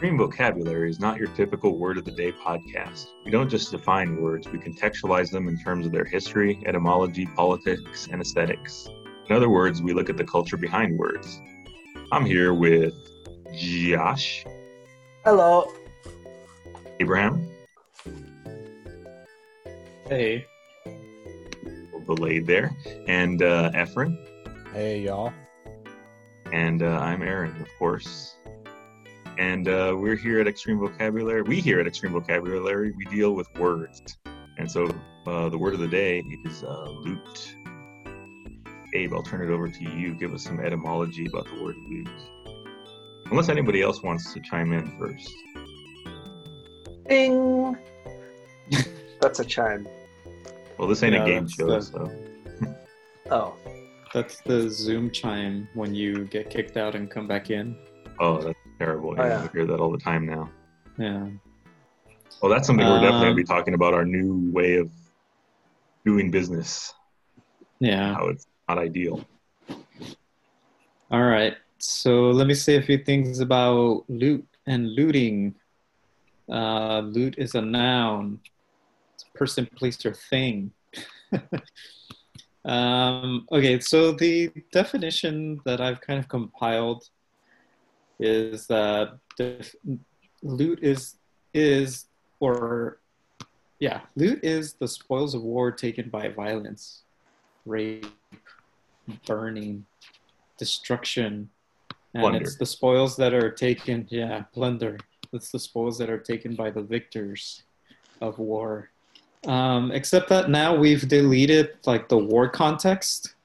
Extreme Vocabulary is not your typical word of the day podcast. We don't just define words, we contextualize them in terms of their history, etymology, politics, and aesthetics. In other words, we look at the culture behind words. I'm here with Josh, Hello. Abraham, Hey, a little delayed there, and uh, Efren, Hey, y'all. and uh, I'm Aaron, of course. And uh, we're here at Extreme Vocabulary. We here at Extreme Vocabulary, we deal with words. And so uh, the word of the day is uh, loot. Abe, I'll turn it over to you. Give us some etymology about the word loot. Unless anybody else wants to chime in first. Ding. That's a chime. Well, this ain't Yeah, a game show, the- so. Oh, that's the Zoom chime when you get kicked out and come back in. Oh, that's terrible. Oh, Yeah, yeah. we hear that all the time now. Yeah. Well, that's something we're definitely going Um, to be talking about our new way of doing business, Yeah. how it's not ideal. All right. So let me say a few things about loot and looting. Uh, loot is a noun. It's a person, place, or thing. um, okay, so the definition that I've kind of compiled is that def- loot is is or yeah, loot is the spoils of war taken by violence, rape, burning, destruction, and Plunder. it's the spoils that are taken. Yeah, plunder. It's the spoils that are taken by the victors of war. Um, except that now we've deleted like the war context,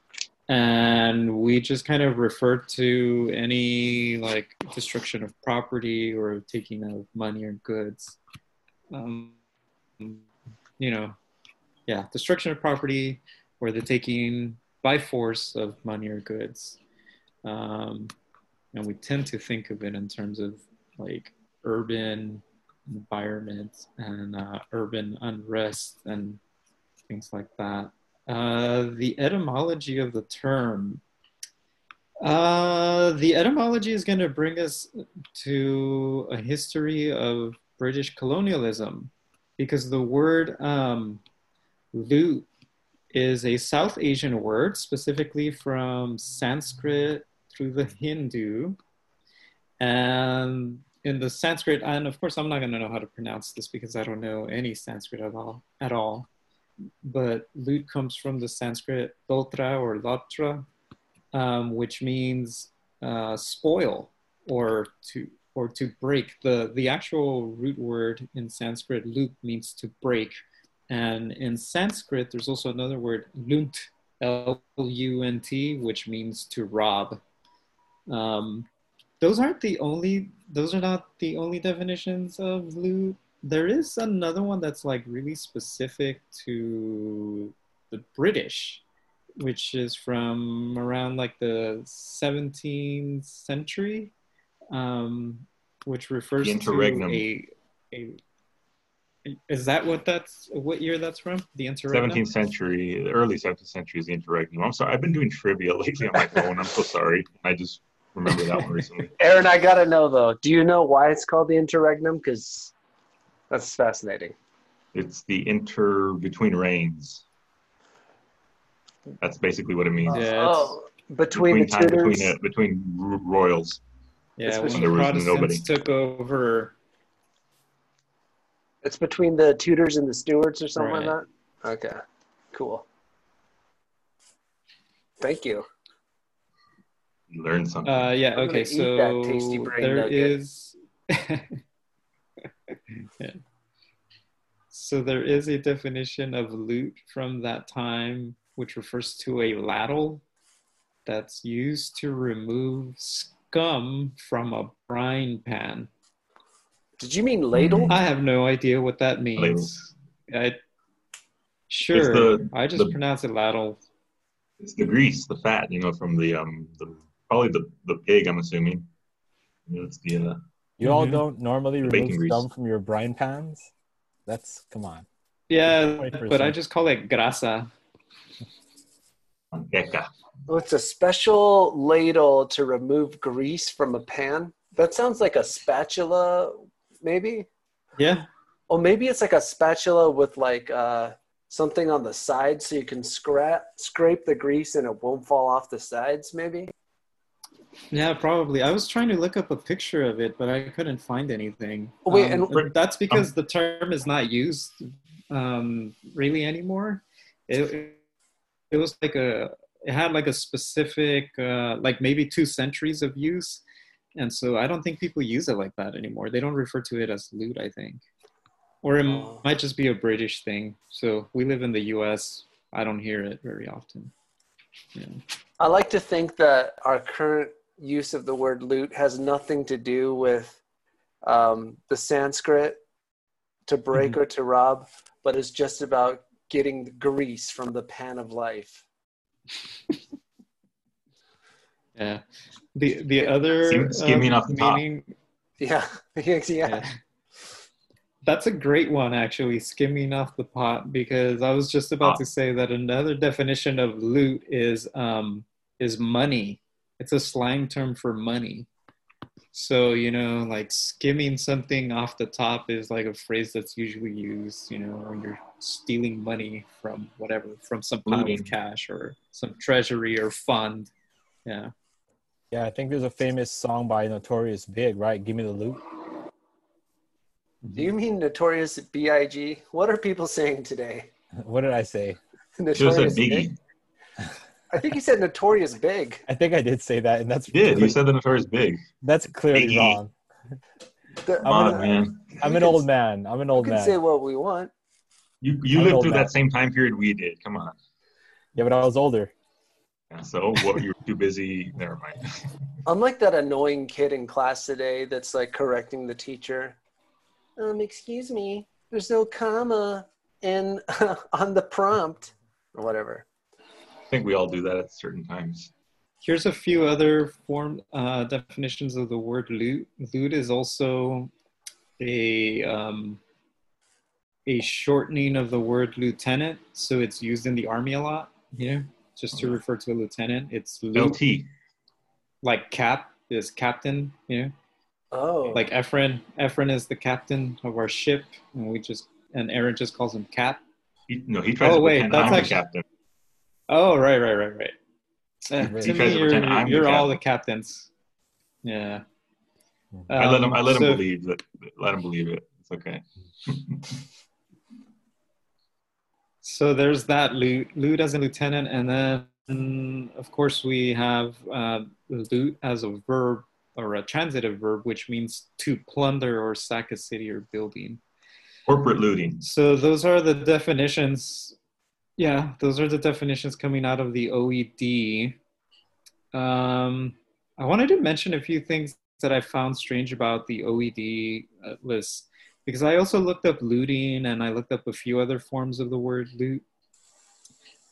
and we just kind of refer to any like destruction of property or taking of money or goods. Um, you know, yeah, destruction of property or the taking by force of money or goods. Um, and we tend to think of it in terms of like urban environment and uh, urban unrest and things like that. Uh, the etymology of the term. Uh, the etymology is going to bring us to a history of British colonialism because the word um, loot is a South Asian word, specifically from Sanskrit through the Hindu. And in the Sanskrit, and of course, I'm not going to know how to pronounce this because I don't know any Sanskrit at all. At all. But loot comes from the Sanskrit lotra or lotra, um, which means uh, spoil or to or to break. The the actual root word in Sanskrit, loot, means to break. And in Sanskrit, there's also another word, lunt, L U N T, which means to rob. Um, those aren't the only, those are not the only definitions of loot. There is another one that's like really specific to the British, which is from around like the 17th century, um, which refers The to interregnum. a, a is that what that's what year that's from? The interregnum. 17th century, the early 17th century is the interregnum. I'm sorry, I've been doing trivia lately on my phone. I'm so sorry. I just remember that one recently. Aaron, I gotta know though. Do you know why it's called the interregnum? Because that's fascinating. It's the inter between reigns. That's basically what it means. Yeah, oh, between, the time Tudors. between uh, between royals. Yeah, It's when when the there was Protestants nobody. took over. It's between the Tudors and the Stuarts or something Right. like that. Okay, cool. Thank you. You learn something. Uh, yeah. Okay. gonna that tasty So brain there nugget. is. Yeah. So there is a definition of loot from that time, which refers to a ladle that's used to remove scum from a brine pan. Did you mean ladle? I have no idea what that means. I, sure, the- I just the- pronounce it ladle. it's the grease, the fat, you know, from the um the probably the the pig. I'm assuming. It's the uh, You all Mhm. don't normally The remove grease. scum from your brine pans? That's come on. Yeah, but I just call it grasa. manteca. Oh, it's a special ladle to remove grease from a pan. That sounds like a spatula, maybe. Yeah, Or maybe it's like a spatula with like uh, something on the side so you can scrap scrape the grease and it won't fall off the sides. Maybe. Yeah, probably. I was trying to look up a picture of it, but I couldn't find anything. Oh, wait, Um, and- that's because the term is not used um, really anymore. It, it was like a, it had like a specific, uh, like maybe two centuries of use, and so I don't think people use it like that anymore. They don't refer to it as loot, I think, or it Oh. might just be a British thing. So we live in the U.S. I don't hear it very often. Yeah. I like to think that our current use of the word loot has nothing to do with um, the Sanskrit to break or to rob, but is just about getting the grease from the pan of life. Yeah. The the other Skim- skimming um, off the top. meaning- Yeah, yeah. yeah. That's a great one, actually, skimming off the pot, because I was just about Ah. to say that another definition of loot is um, is money. It's a slang term for money. So you know, like skimming something off the top is like a phrase that's usually used, you know, when you're stealing money from whatever, from some pile of mm. cash or some treasury or fund. Yeah. Yeah, I think there's a famous song by Notorious Big, right? Give me the loot. Mm-hmm. Do you mean Notorious B.I.G.? What are people saying today? What did I say? Should have said Notorious Biggie. Big? I think he said Notorious Big. I think I did say that, and that's You did. You said the notorious big. that's clearly Biggie. wrong. The- Come I'm on, gonna- man. I'm We an can- old man. I'm an we old can man. say what we want. You you I'm lived through man. that same time period we did. Come on. Yeah, but I was older. Yeah, so what? You were too busy. Never mind. I'm like that annoying kid in class today that's like correcting the teacher. Um, excuse me, there's no comma in on the prompt or whatever. I think we all do that at certain times. Here's a few other form uh, definitions of the word loot. Loot is also a um, a shortening of the word lieutenant, so it's used in the army a lot. You know, just to refer to a lieutenant. It's loot, LT. like cap is captain. You know, Oh, like Efren. Efren is the captain of our ship, and we just and Aaron just calls him Cap. He, no, he tries Oh, to wait, pretend that's I'm the actually- captain. Oh, right, right, right, right. He to tries me, you're, I'm you're all the captains. Yeah. I let him. I Um, let him believe that. Let him believe it. It's okay. So there's that loot, loot as a lieutenant, and then of course we have uh, loot as a verb or a transitive verb, which means to plunder or sack a city or building. Corporate looting. So those are the definitions. Yeah, those are the definitions coming out of the OED. Um, I wanted to mention a few things that I found strange about the OED uh, list because I also looked up looting and I looked up a few other forms of the word loot.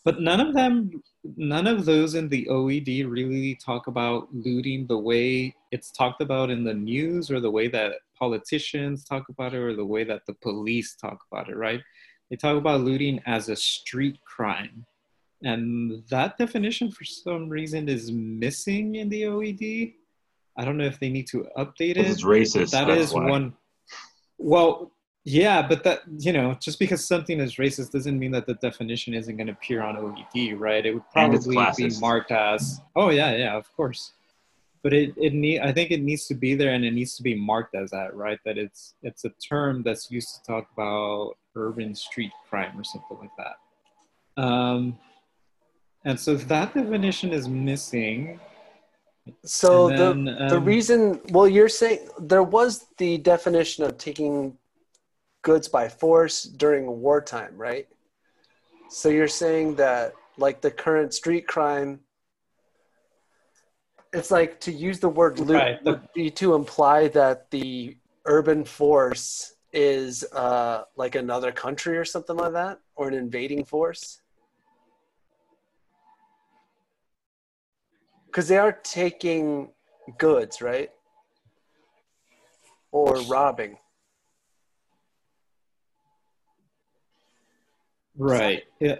But none of them, none of those in the OED really talk about looting the way it's talked about in the news or the way that politicians talk about it or the way that the police talk about it, right? They talk about looting as a street crime. And that definition, for some reason, is missing in the OED. I don't know if they need to update it. it's racist. That's why. one. Well, yeah, but that you know, just because something is racist doesn't mean that the definition isn't going to appear on OED, right? It would probably be marked as. Oh yeah, yeah, of course. But it it need I think it needs to be there and it needs to be marked as that, right? That it's it's a term that's used to talk about urban street crime or something like that. Um, and so that definition is missing. so the then, the um, reason well you're saying there was the definition of taking goods by force during wartime, right? So you're saying that like the current street crime it's like to use the word loot Right, the- would be to imply that the urban force is uh, like another country or something like that, or an invading force. Because they are taking goods, right? Or robbing. Right. Yeah.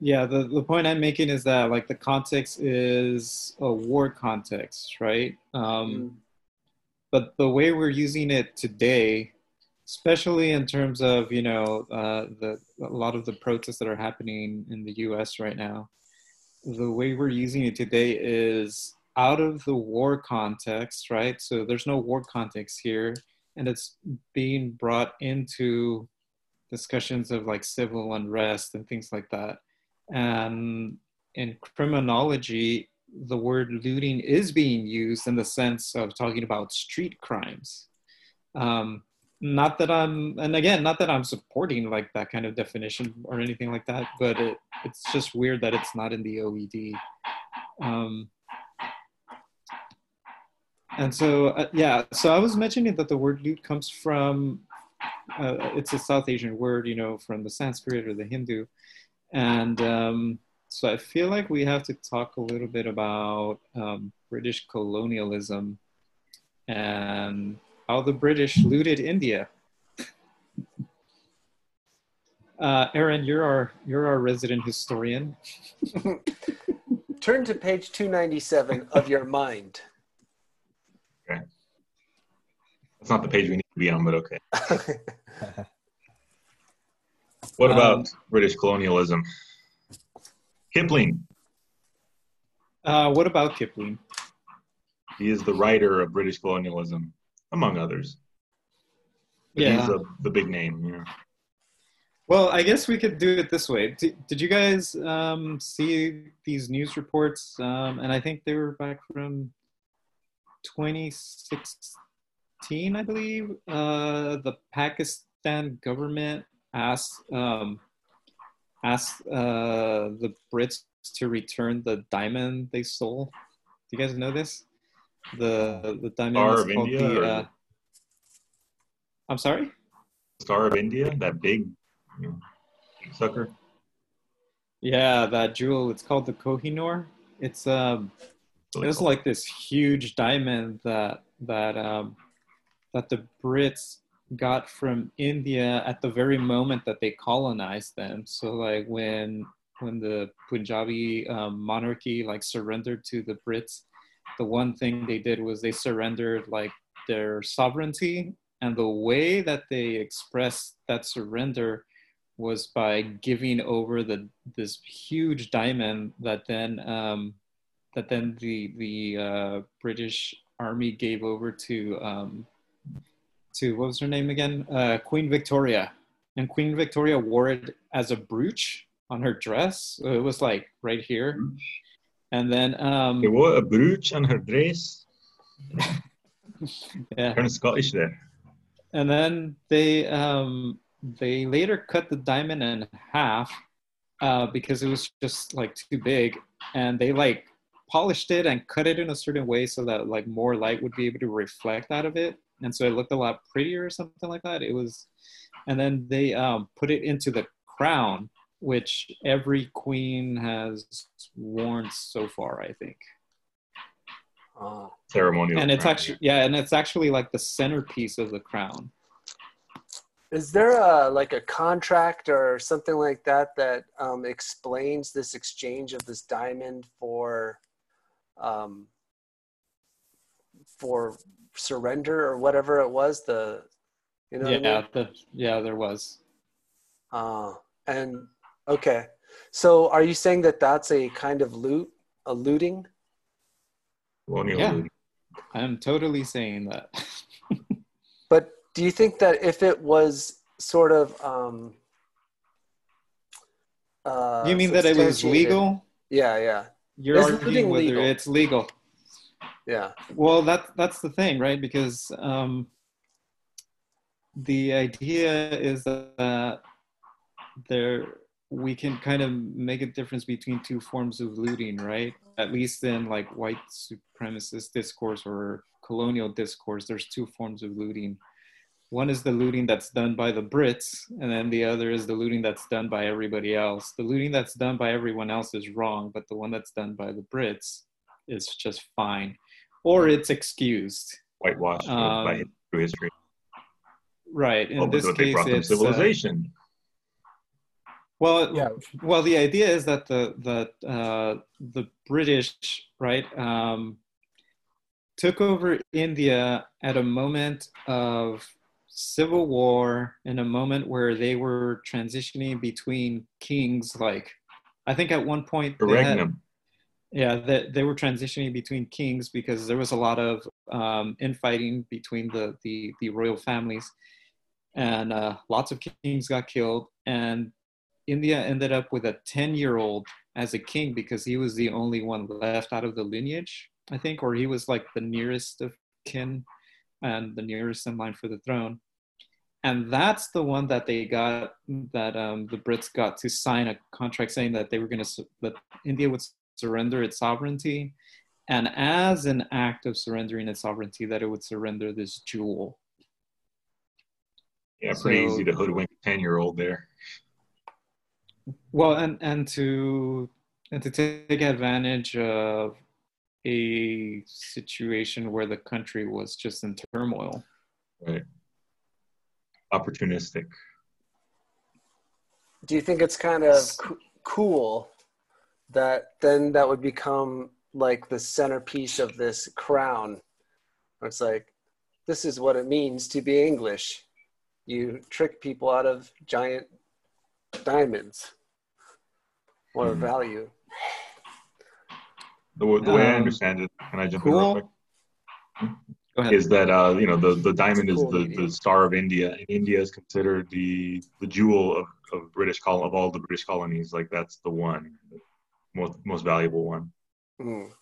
Yeah. The, the point I'm making is that like the context is a war context, right? Um, but the way we're using it today, especially in terms of you know uh, the a lot of the protests that are happening in the U.S. right now, the way we're using it today is out of the war context, right? So there's no war context here, and it's being brought into discussions of like civil unrest and things like that. And in criminology, the word looting is being used in the sense of talking about street crimes. Um, not that I'm, and again, not that I'm supporting like that kind of definition or anything like that, but it, it's just weird that it's not in the OED. Um, and so, uh, yeah, so I was mentioning that the word loot comes from, uh, it's a South Asian word, you know, from the Sanskrit or the Hindu. And um, so I feel like we have to talk a little bit about um, British colonialism and how the British looted India. Uh, Aaron, you're our you're our resident historian. Turn to page 297 of your mind. Okay. That's not the page we need to be on, but okay. What about Um, British colonialism? Kipling. Uh, what about Kipling? He is the writer of British colonialism, among others. But Yeah. He's a, the big name, know. Well, I guess we could do it this way. Did, did you guys um, see these news reports? Um, and I think they were back from 2016, I believe. Uh, the Pakistan government asked um, asked uh, the Brits to return the diamond they stole. Do you guys know this? The the diamond Star was of India, the. Uh, I'm sorry. Star of India, that big you know, sucker. Yeah, that jewel. It's called the Kohinoor. It's um, Really it was cool. like this huge diamond that that um, that the Brits got from India at the very moment that they colonized them. So like when when the Punjabi um, monarchy like surrendered to the Brits, the one thing they did was they surrendered like their sovereignty, and the way that they expressed that surrender was by giving over the this huge diamond that then um, that then the the uh, British Army gave over to um, to what was her name again? Uh, Queen Victoria, and Queen Victoria wore it as a brooch on her dress. It was like right here, and then um, They wore a brooch on her dress. yeah, Kind of Scottish there. and then they um, they later cut the diamond in half uh, because it was just like too big, and they like polished it and cut it in a certain way so that like more light would be able to reflect out of it, and so it looked a lot prettier or something like that. It was, and then they um, put it into the crown, which every queen has worn so far, I think. Oh. Ceremonial. And it's crown. actually yeah, and it's actually like the centerpiece of the crown. Is there a like a contract or something like that that um, explains this exchange of this diamond for um, for surrender or whatever it was? The you know what I yeah, mean? the, yeah, there was. Uh, and okay, so are you saying that that's a kind of loot, a looting? Colonial Yeah. looting. I'm totally saying that. But do you think that if it was sort of um, uh, you mean that it was legal? Yeah, yeah, You're Is arguing whether legal? it's legal. yeah. Well, that that's the thing, right? Because um, the idea is that there we can kind of make a difference between two forms of looting, right? At least in like white supremacist discourse or colonial discourse, there's two forms of looting. One is the looting that's done by the Brits, and then the other is the looting that's done by everybody else. The looting that's done by everyone else is wrong, but the one that's done by the Brits is just fine, or it's excused. Whitewashed Um, by history. Right. In Oh, this case, it's uh, civilization. Well, Yeah. well, the idea is that the the uh, the British, right, um, took over India at a moment of civil war, in a moment where they were transitioning between kings. Like, I think at one point, The they had- regnum. yeah, they, they were transitioning between kings because there was a lot of um, infighting between the, the, the royal families, and uh, lots of kings got killed. And India ended up with a 10 year old as a king because he was the only one left out of the lineage, I think, or he was like the nearest of kin and the nearest in line for the throne. And that's the one that they got, that um, the Brits got to sign a contract saying that they were going to, that India would surrender its sovereignty, and as an act of surrendering its sovereignty, that it would surrender this jewel. Yeah, pretty So- easy to hoodwink a ten year old there. Well, and and to and to take advantage of a situation where the country was just in turmoil. Right. Opportunistic. Do you think it's kind of co- cool that then that would become like the centerpiece of this crown? Where it's like, this is what it means to be English. You trick people out of giant diamonds or Mhm. value. The, the way I Um, understand it, can I jump in real quick? Go ahead. Is that uh, you know the, the diamond is the, the star of India, and India is considered the the jewel of, of British col of all the British colonies. Like that's the one, the most most valuable one. Mm.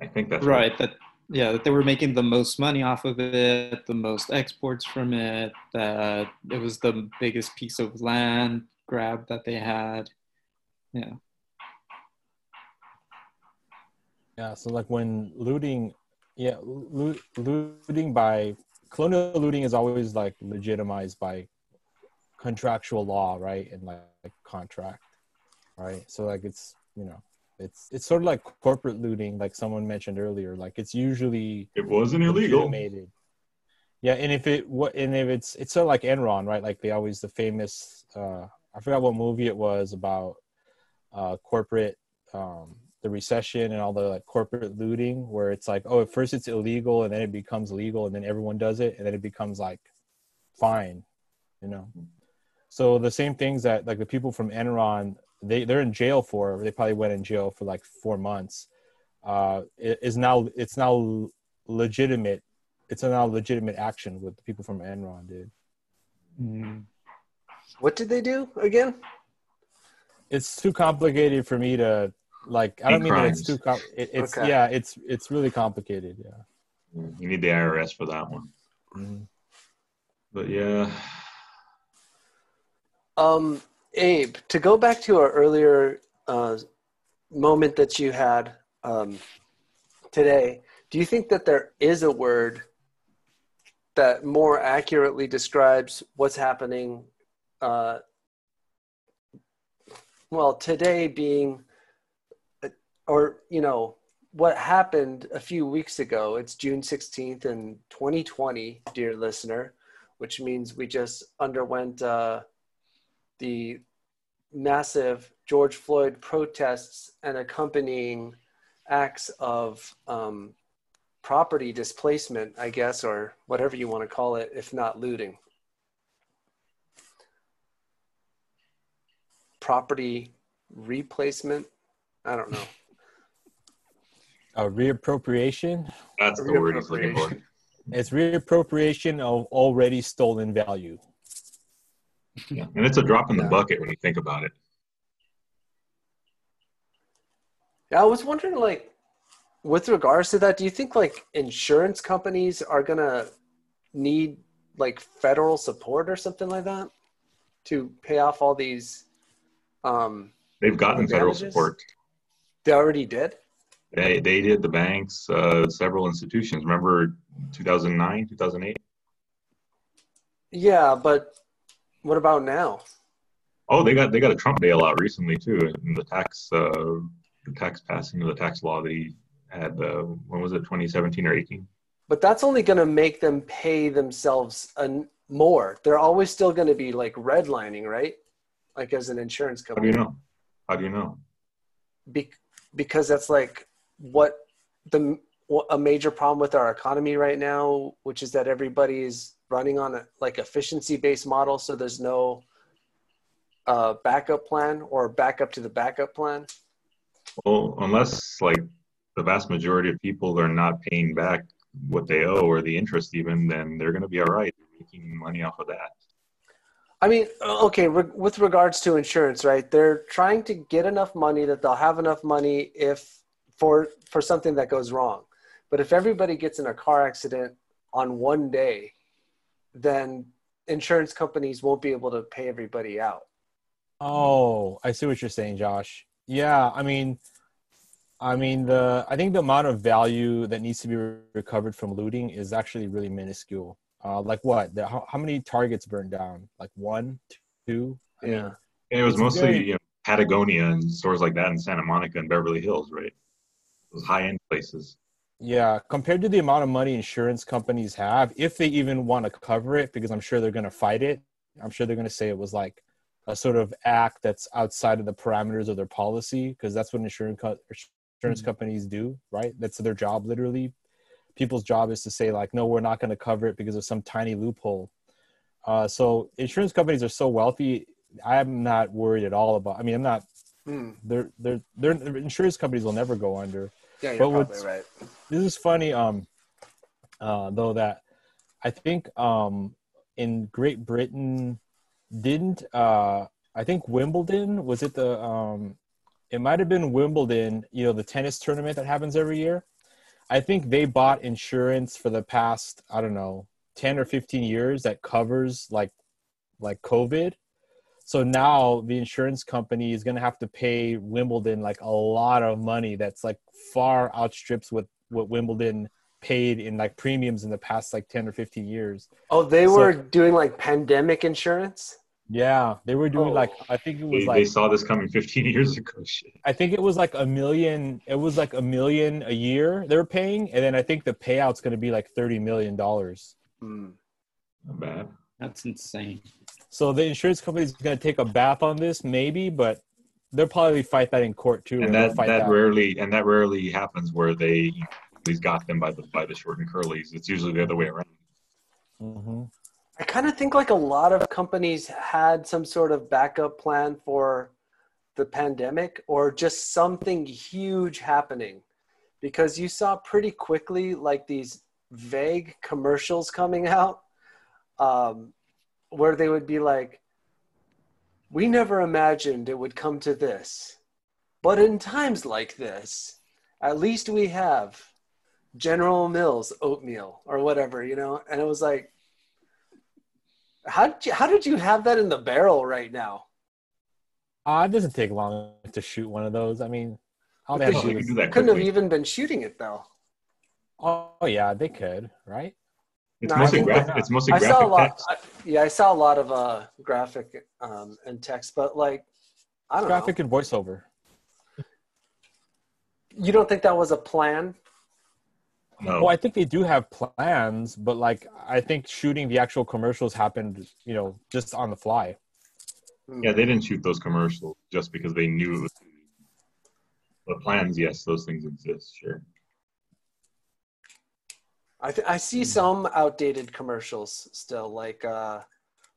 I think that's right that yeah that they were making the most money off of it the most exports from it that it was the biggest piece of land grab that they had yeah Yeah, so like when looting, yeah, loot, looting by colonial looting is always like legitimized by contractual law, right? And like, like contract, right? So like it's you know it's it's sort of like corporate looting, like someone mentioned earlier. Like it's usually It wasn't illegal. Yeah, and if it what and if it's it's sort of like Enron, right? Like they always the famous uh I forgot what movie it was about uh corporate um the recession and all the like corporate looting where it's like oh at first it's illegal and then it becomes legal and then everyone does it and then it becomes like fine, you know. So the same things that like the people from Enron they they're in jail for they probably went in jail for like 4 months uh it is now it's now legitimate it's now legitimate action what the people from Enron did. Mm. What did they do again? It's too complicated for me to like. I don't Hate mean that it's too com- it, It's Okay. yeah, it's it's really complicated. Yeah. You need the IRS for that one. Mhm. But yeah, Um, Abe, to go back to our earlier uh, moment that you had um, today, do you think that there is a word that more accurately describes what's happening? Uh, well, today being, or, you know, what happened a few weeks ago, it's June 16th in 2020, dear listener, which means we just underwent. Uh, the massive George Floyd protests and accompanying acts of um, property displacement, I guess, or whatever you want to call it, if not looting. Property replacement? I don't know. A reappropriation. that's the word he's looking for. It's reappropriation of already stolen value. Yeah. And it's a drop in the Yeah. bucket when you think about it. Yeah, I was wondering, like, with regards to that, do you think like insurance companies are gonna need like federal support or something like that to pay off all these? Um, They've gotten The federal damages? support. they already did. They, they did the banks, uh, several institutions. Remember 2009, 2008? Yeah, but what about now? Oh, they got they got a Trump bailout recently too, in the tax uh, the tax passing of the tax law that he had. Uh, when was it? 2017 or 18? But that's only going to make them pay themselves an, more. They're always still going to be like redlining, right? Like as an insurance company. How do you know? How do you know? Be- because that's like what the a major problem with our economy right now, which is that everybody is running on a like efficiency based model, so there's no uh, backup plan or backup to the backup plan. Well, unless like the vast majority of people are not paying back what they owe or the interest even, then they're going to be all right making money off of that. I mean, okay, re- with regards to insurance, right? They're trying to get enough money that they'll have enough money if for for something that goes wrong. But if everybody gets in a car accident on one day, then insurance companies won't be able to pay everybody out. Oh, I see what you're saying, Josh. Yeah, I mean, I mean the I think the amount of value that needs to be re- recovered from looting is actually really minuscule. Uh, like what? The, how, how many targets burned down? Like one, two? I mean, Yeah. And it was mostly you know, Patagonia and stores like that in Santa Monica and Beverly Hills, right? Those high end places. Yeah, compared to the amount of money insurance companies have, if they even want to cover it, because I'm sure they're going to fight it. I'm sure they're going to say it was like a sort of act that's outside of the parameters of their policy, because that's what insurance co- insurance companies do, right? That's their job, literally. People's job is to say like, no, we're not going to cover it because of some tiny loophole. Uh, so insurance companies are so wealthy. I'm not worried at all about. I mean, I'm not. Hmm. They're they're they're insurance companies will never go under Yeah, you're But probably right. this is funny um uh though that i think um in great britain didn't uh i think wimbledon was it the um it might have been wimbledon you know the tennis tournament that happens every year i think they bought insurance for the past i don't know 10 or 15 years that covers like like covid so now the insurance company is going to have to pay wimbledon like a lot of money that's like far outstrips what what wimbledon paid in like premiums in the past like 10 or 15 years Oh, they So- were doing like pandemic insurance. Yeah they were doing Oh. like i think it was They, like they saw this coming 15 years ago. Shit. I think it was like a million. It was like a million a year they were paying, and then I think the payout's going to be like thirty million dollars. Hmm. Not bad. That's insane. So the insurance company's going to take a bath on this, maybe, but they'll probably fight that in court too. And they'll that, fight that rarely and that rarely happens where they he's got them by the by the short and curlies. It's usually the other way around. Mhm. I kind of think like a lot of companies had some sort of backup plan for the pandemic or just something huge happening because you saw pretty quickly like these vague commercials coming out um, where they would be like, We never imagined it would come to this, but in times like this, at least we have General Mills oatmeal or whatever, you know? And it was like, how did you how did you have that in the barrel right now? Uh, it doesn't take long to shoot one of those. I mean, all they But have to do is. that Couldn't have even been shooting it though. Oh yeah, they could, right? It's No, mostly graphic. It's mostly I saw a lot. text. I, yeah, I saw a lot of uh, graphic um, and text, but like, I don't Graphic know. and voiceover. You don't think that was a plan? No, Well, I think they do have plans, but like I think shooting the actual commercials happened, you know, just on the fly. Hmm. yeah, they didn't shoot those commercials just because they knew it was. But plans, yes, those things exist. Sure. I th- I see some outdated commercials still, like uh,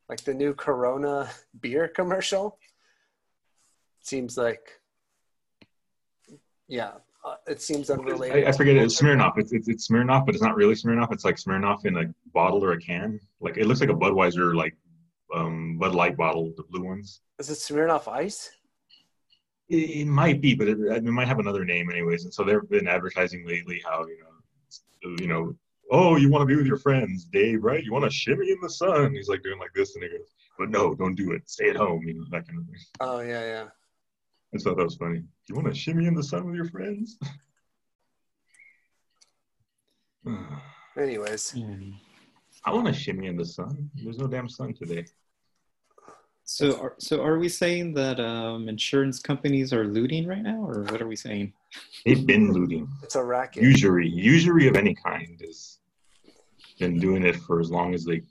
like the new Corona beer commercial. Seems like, yeah, uh, it seems unrelated. I, I forget it. It's Smirnoff. It's, it's it's Smirnoff, but it's not really Smirnoff. It's like Smirnoff in a bottle or a can. Like it looks like a Budweiser, like um, Bud Light bottle, the blue ones. Is it Smirnoff Ice? It, it might be, but it, it might have another name, anyways. And so they've been advertising lately how you know, you know, oh, you want to be with your friends, Dave, right? You want to shimmy in the sun. He's like doing like this, and he goes, but no, don't do it. Stay at home. You know that kind of thing. Oh yeah, yeah. I just thought that was funny. You want to shimmy in the sun with your friends? Anyways. I want to shimmy in the sun. There's no damn sun today. So, are, so are we saying that um, insurance companies are looting right now, or what are we saying? They've been looting. it's a racket. Usury, usury of any kind has been doing it for as long as they've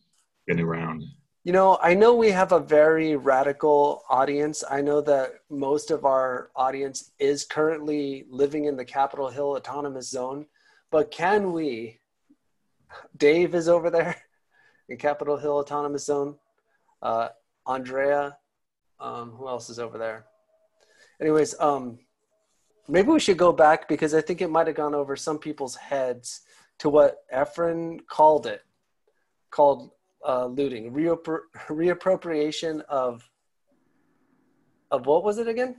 been around. You know, I know we have a very radical audience. I know that most of our audience is currently living in the Capitol Hill Autonomous Zone, but can we? Dave is over there in Capitol Hill Autonomous Zone. Uh, Andrea, um, who else is over there? Anyways, um, maybe we should go back because I think it might have gone over some people's heads to what Efren called it, called uh, looting, Reappro- reappropriation of of what was it again?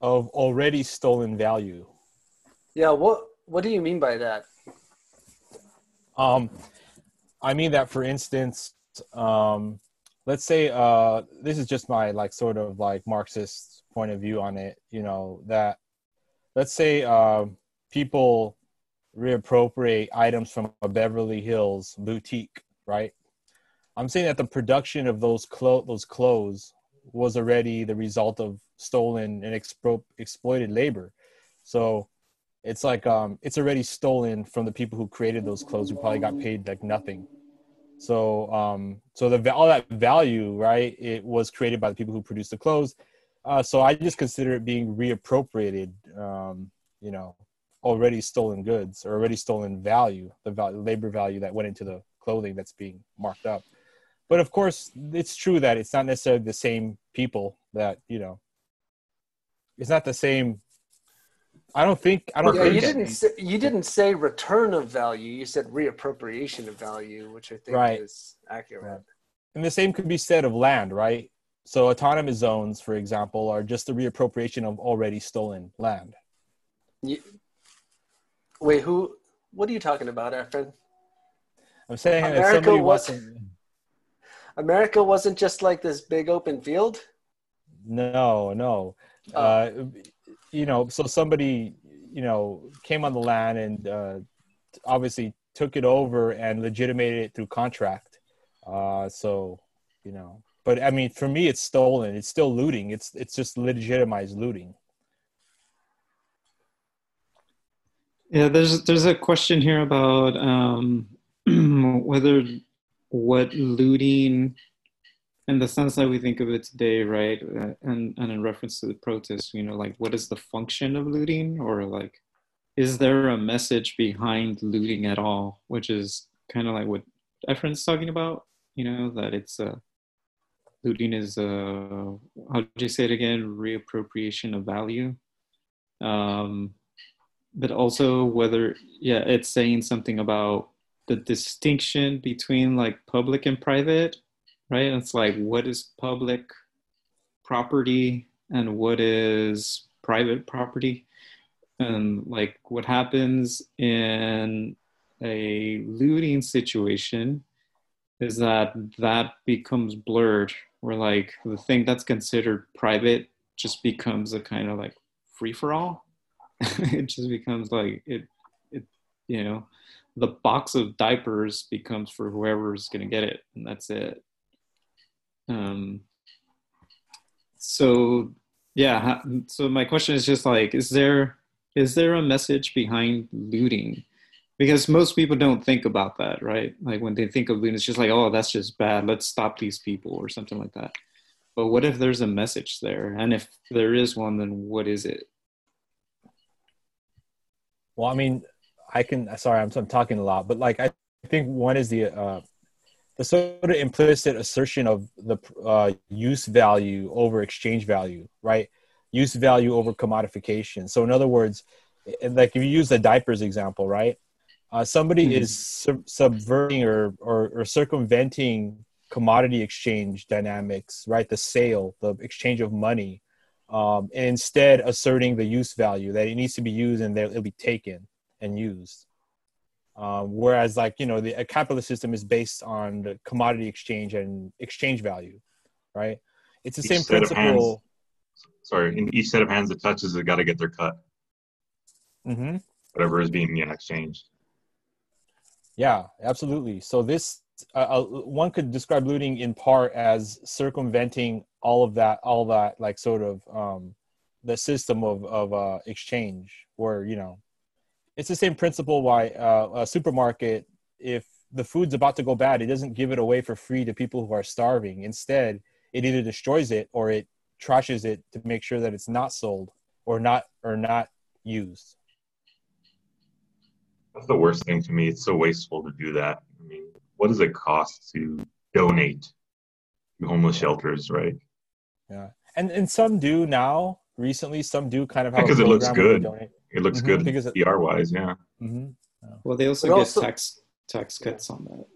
Of already stolen value. Yeah, what what do you mean by that? Um, I mean that, for instance, um, let's say uh, this is just my like sort of like Marxist point of view on it. You know that let's say uh, people reappropriate items from a Beverly Hills boutique, right? I'm saying that the production of those clo- those clothes was already the result of stolen and exploited labor. So it's like um, it's already stolen from the people who created those clothes who probably got paid like nothing. So um, so the all that value, right? It was created by the people who produced the clothes. Uh, so I just consider it being reappropriated. Um, you know, already stolen goods or already stolen value, the labor value that went into the clothing that's being marked up. But of course, it's true that it's not necessarily the same people that you know. It's not the same. I don't think. I don't yeah, think you didn't say, you didn't say return of value. You said reappropriation of value, which I think Right. is accurate. Right. And the same could be said of land, right? So autonomous zones, for example, are just the reappropriation of already stolen land. You, wait, who? What are you talking about, Efren? I'm saying that somebody was- wants. America wasn't just like this big open field. No, no. Oh. Uh, you know, so somebody, you know, came on the land and uh, obviously took it over and legitimated it through contract. Uh, so, you know, but I mean, for me, it's stolen. It's still looting. It's it's just legitimized looting. Yeah, there's there's a question here about um, whether what looting, in the sense that we think of it today, right, uh, and and in reference to the protests, you know, like what is the function of looting, or like, is there a message behind looting at all, which is kind of like what Efren's talking about, you know, that it's uh, looting is uh, how do you say it again, reappropriation of value. Um, but also whether yeah it's saying something about the distinction between like public and private right? It's like what is public property and what is private property? And like what happens in a looting situation is that that becomes blurred where like the thing that's considered private just becomes a kind of like free for all it just becomes like it it you know the box of diapers becomes for whoever's going to get it and that's it. Um so yeah so my question is just like is there is there a message behind looting? Because most people don't think about that right? Like when they think of looting it's just like oh that's just bad let's stop these people or something like that. But what if there's a message there? And if there is one then what is it? Well, I mean, I can. Sorry, I'm, I'm talking a lot, but like I think one is the uh, the sort of implicit assertion of the uh, use value over exchange value, right? Use value over commodification. So, in other words, like if you use the diapers example, right? Uh, somebody Mhm. is sub- subverting or, or or circumventing commodity exchange dynamics, right? The sale, the exchange of money, um, and instead asserting the use value that it needs to be used and that it'll be taken and used. Um, whereas, like you know, the a capitalist system is based on the commodity exchange and exchange value, right? It's the Each same principle. Sorry, in each set of hands that touches it, got to get their cut. hmm Whatever is being yeah, exchanged. Yeah, absolutely. So this uh, uh, one could describe looting in part as circumventing all of that, all that like sort of um, the system of of uh, exchange, where you know, it's the same principle why uh, a supermarket, if the food's about to go bad, it doesn't give it away for free to people who are starving. Instead, it either destroys it or it trashes it to make sure that it's not sold or not or not used. That's the worst thing to me. It's so wasteful to do that. I mean, what does it cost to donate to homeless shelters, right? Yeah, and and some do now. Recently, some do kind of have a Because it looks good. Donate. It looks Mhm, good because it- PR wise, yeah. Mhm. Well, they also But get also- tax tax cuts on that.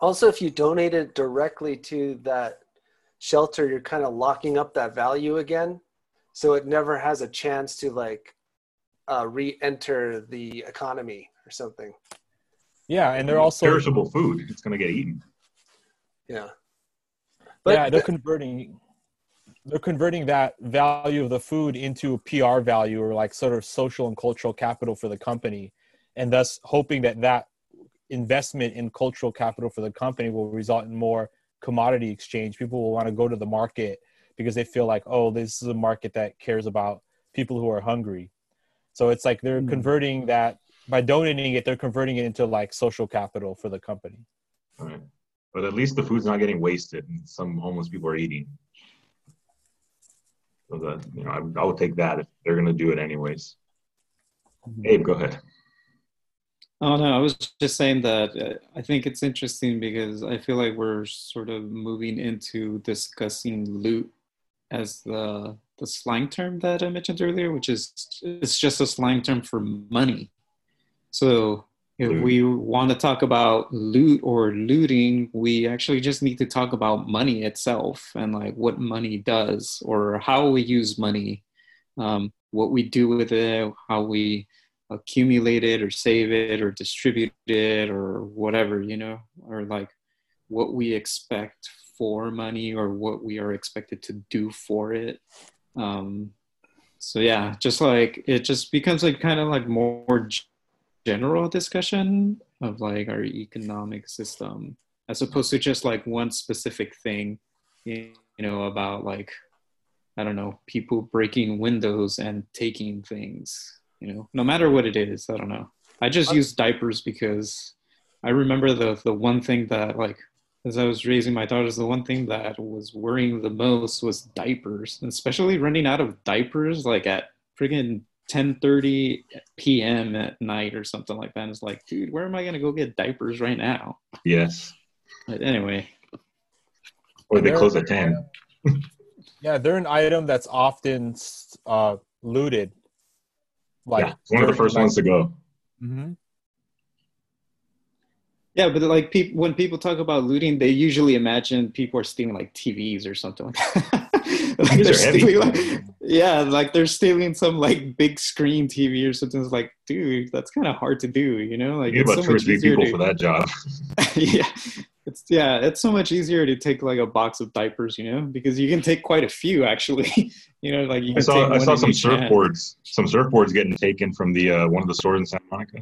Also, if you donate it directly to that shelter, you're kind of locking up that value again, so it never has a chance to like uh, re-enter the economy or something. Yeah, and they're also perishable food. It's gonna get eaten. Yeah. but yeah they're converting they're converting that value of the food into a PR value or like sort of social and cultural capital for the company, and thus hoping that that investment in cultural capital for the company will result in more commodity exchange. People will want to go to the market because they feel like, oh, this is a market that cares about people who are hungry. So it's like they're Hmm. converting that by donating it, they're converting it into like social capital for the company. Right. But at least the food's not getting wasted, and some homeless people are eating. So that you know, I, I would take that if they're gonna do it anyways. Abe, go ahead. Oh no, I was just saying that uh, I think it's interesting because I feel like we're sort of moving into discussing loot as the the slang term that I mentioned earlier, which is it's just a slang term for money. So if we want to talk about loot or looting, we actually just need to talk about money itself and like what money does or how we use money, um, what we do with it, how we accumulate it or save it or distribute it or whatever, you know, or like what we expect for money or what we are expected to do for it. Um, so yeah, just like it just becomes like kind of like more general discussion of like our economic system as opposed to just like one specific thing, you know, about like I don't know, people breaking windows and taking things, you know, no matter what it is. I don't know. I just uh, use diapers because I remember the the one thing that like as I was raising my daughters, the one thing that was worrying the most was diapers, especially running out of diapers like at friggin' 10:30 p.m. at night or something like that. And it's like, dude, where am I gonna go get diapers right now? Yes. But anyway, Or they close at ten. Yeah, they're an item that's often uh, looted. Like yeah, one of the first ones to go. Mhm. Yeah, but like people, when people talk about looting, they usually imagine people are stealing like TVs or something like that. like These they're heavy. stealing, like, yeah, like they're stealing some like big screen TV or something. It's like, dude, that's kind of hard to do, you know? Like You it's about so much easier people to, for that job. yeah, it's yeah, it's so much easier to take like a box of diapers, you know, because you can take quite a few actually. you know, like you I can saw take I saw some each hand. surfboards, some surfboards getting taken from the uh, one of the stores in Santa Monica.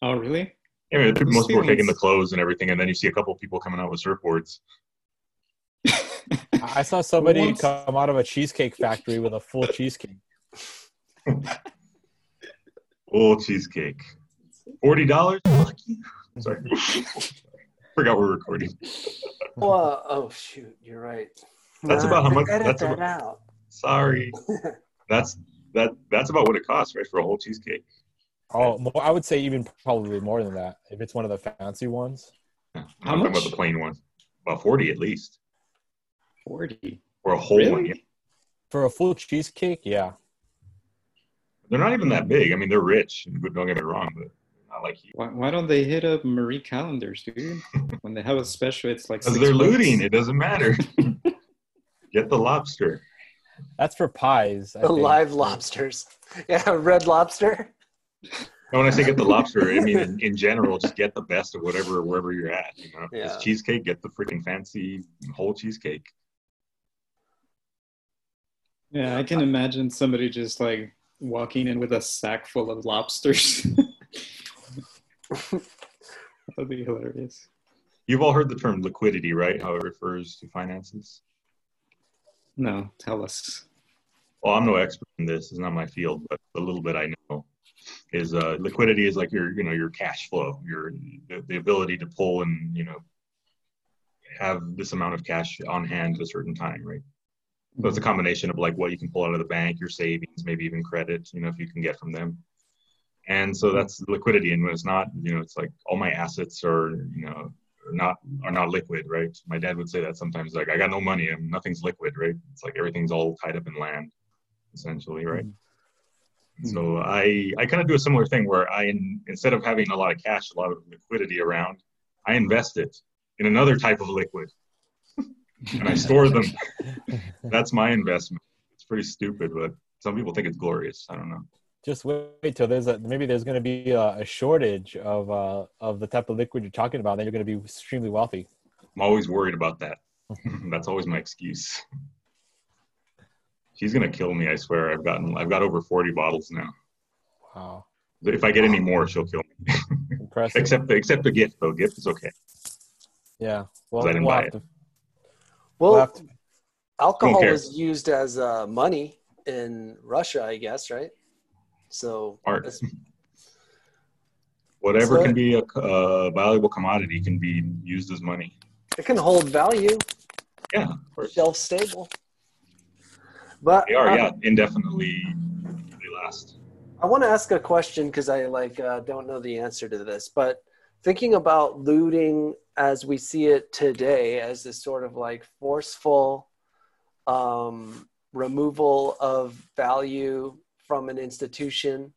Oh, really? I mean, most people are taking the clothes and everything, and then you see a couple people coming out with surfboards. I saw somebody Once- come out of a cheesecake factory with a full cheesecake. Full cheesecake, forty dollars. Fuck you. Sorry, forgot we're recording. Well, oh shoot, you're right. That's about how much- Edit that's that about- out. Sorry, that's that that's about what it costs, right, for a whole cheesecake. Oh, more, I would say even probably more than that if it's one of the fancy ones. I'm How talking about the plain ones. about forty at least, Forty. or a whole one. Yeah. For a full cheesecake, yeah. They're not even that big. I mean, they're rich. Don't get me wrong, but not like you. Why, why don't they hit up Marie Callender's, dude? when they have a special, it's like Because six they're bucks. looting. It doesn't matter. Get the lobster. That's for pies. I The think. live lobsters. Yeah, red lobster. And when I say get the lobster, I mean in, in general, just get the best of whatever wherever you're at. You know, Yeah. it's cheesecake, get the freaking fancy whole cheesecake. Yeah, I can imagine somebody just like walking in with a sack full of lobsters. That'd be hilarious. You've all heard the term liquidity, right? How it refers to finances. No, tell us. Well, I'm no expert in this; it's not my field, but the little bit I know is uh, liquidity is like your, you know, your cash flow, your the, the ability to pull and you know have this amount of cash on hand at a certain time, right? So it's a combination of like what you can pull out of the bank, your savings, maybe even credit, you know, if you can get from them. and so that's liquidity. And when it's not, you know, it's like all my assets are, you know, are not are not liquid, right? My dad would say that sometimes, like I got no money and nothing's liquid, right? It's like everything's all tied up in land, essentially, right? Mm-hmm. So I I kind of do a similar thing where I instead of having a lot of cash, a lot of liquidity around, I invest it in another type of liquid, and I store them. That's my investment. It's pretty stupid, but some people think it's glorious. I don't know. Just wait till there's a maybe there's going to be a, a shortage of uh, of the type of liquid you're talking about. Then you're going to be extremely wealthy. I'm always worried about that. That's always my excuse. She's gonna kill me. I swear. I've gotten. I've got over 40 bottles now. Wow. If I get any more, she'll kill me. Impressive. except the except the gift though. Gift is okay. yeah. Well, 'Cause I didn't we'll buy have it. to- Well, we'll to- alcohol care. is used as uh, money in Russia, I guess, right? So Art. Whatever So- can be a uh, valuable commodity can be used as money. it can hold value, Yeah, of course. shelf stable. But They are. uh, Yeah, indefinitely. They last. I want to ask a question because I like uh, don't know the answer to this, but thinking about looting as we see it today as this sort of like forceful um, removal of value from an institution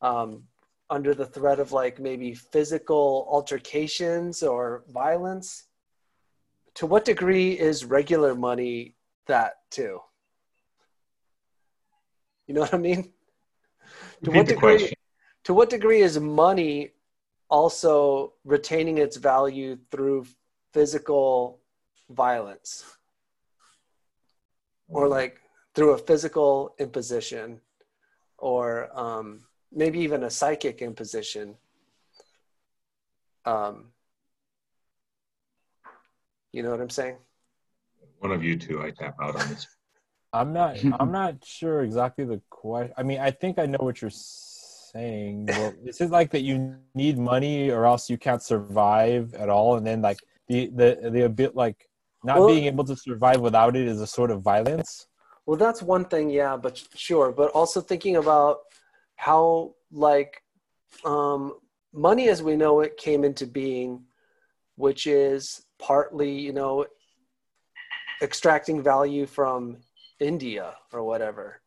um, under the threat of like maybe physical altercations or violence. To what degree is regular money that too? You know what I mean? To what degree? To what degree is money also retaining its value through physical violence, or like through a physical imposition, or um, maybe even a psychic imposition? Um, you know what I'm saying? One of you two, I tap out on this. I'm not. I'm not sure exactly the question. I mean, I think I know what you're saying. Saying well, is it like that you need money or else you can't survive at all, and then like the the the a bit like not Well- being able to survive without it is a sort of violence. Well, that's one thing, yeah, but sure. But also thinking about how, like, um, money as we know it came into being, which is partly, you know, extracting value from India or whatever,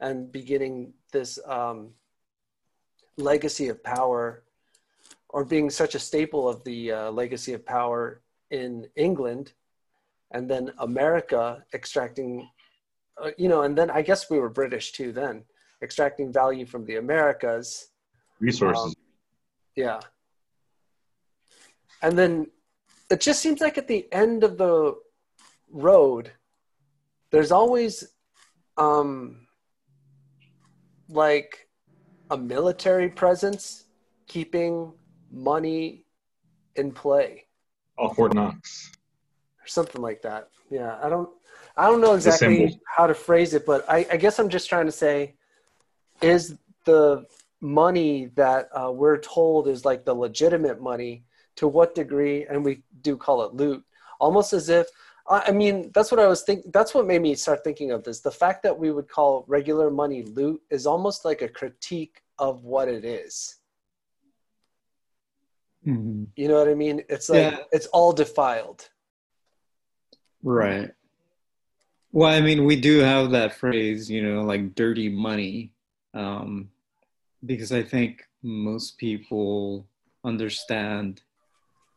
and beginning this um, legacy of power, or being such a staple of the uh, legacy of power in England, and then America extracting uh, you know, and then I guess we were British too then, extracting value from the Americas. Resources. Um, Yeah. And then it just seems like at the end of the road, there's always um, like a military presence keeping money in play oh, Fort Knox. or something like that. Yeah, I don't, I don't know exactly how to phrase it, but I, I guess I'm just trying to say, is the money that uh, we're told is like the legitimate money to what degree, and we do call it loot, almost as if. I I mean, that's what I was thinking. That's what made me start thinking of this. The fact that we would call regular money loot is almost like a critique of what it is. Mhm. You know what I mean? It's like Yeah. it's all defiled. Right. Well, I mean, we do have that phrase, you know, like dirty money, um, because I think most people understand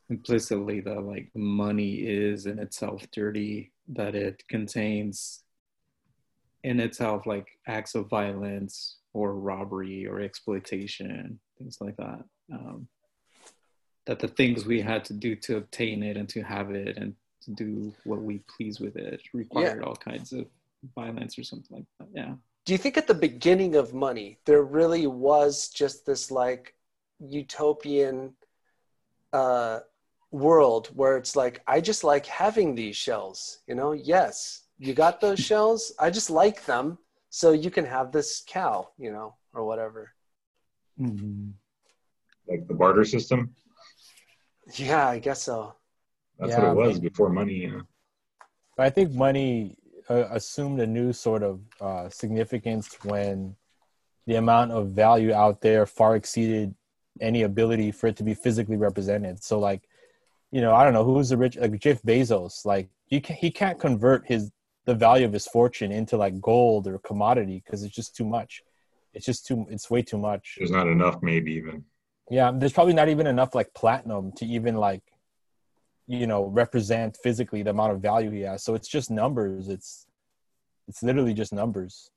implicitly that like money is in itself dirty, that it contains in itself like acts of violence or robbery or exploitation, things like that. Um, that the things we had to do to obtain it and to have it and to do what we please with it required all kinds of violence or something like that. Yeah. do you think at the beginning of money there really was just this like utopian uh, world where it's like i just like having these shells you know yes you got those shells i just like them so you can have this cow you know or whatever Like the barter system. yeah i guess so That's Yeah, what it was before money. You know. I think money uh, assumed a new sort of uh, significance when the amount of value out there far exceeded any ability for it to be physically represented. So like, you know, I don't know who's the rich like Jeff Bezos. Like, you can he can't convert his the value of his fortune into like gold or commodity because it's just too much. It's just too. It's way too much. There's not enough, maybe even. Yeah, there's probably not even enough like platinum to even like, you know, represent physically the amount of value he has. So it's just numbers. It's it's literally just numbers.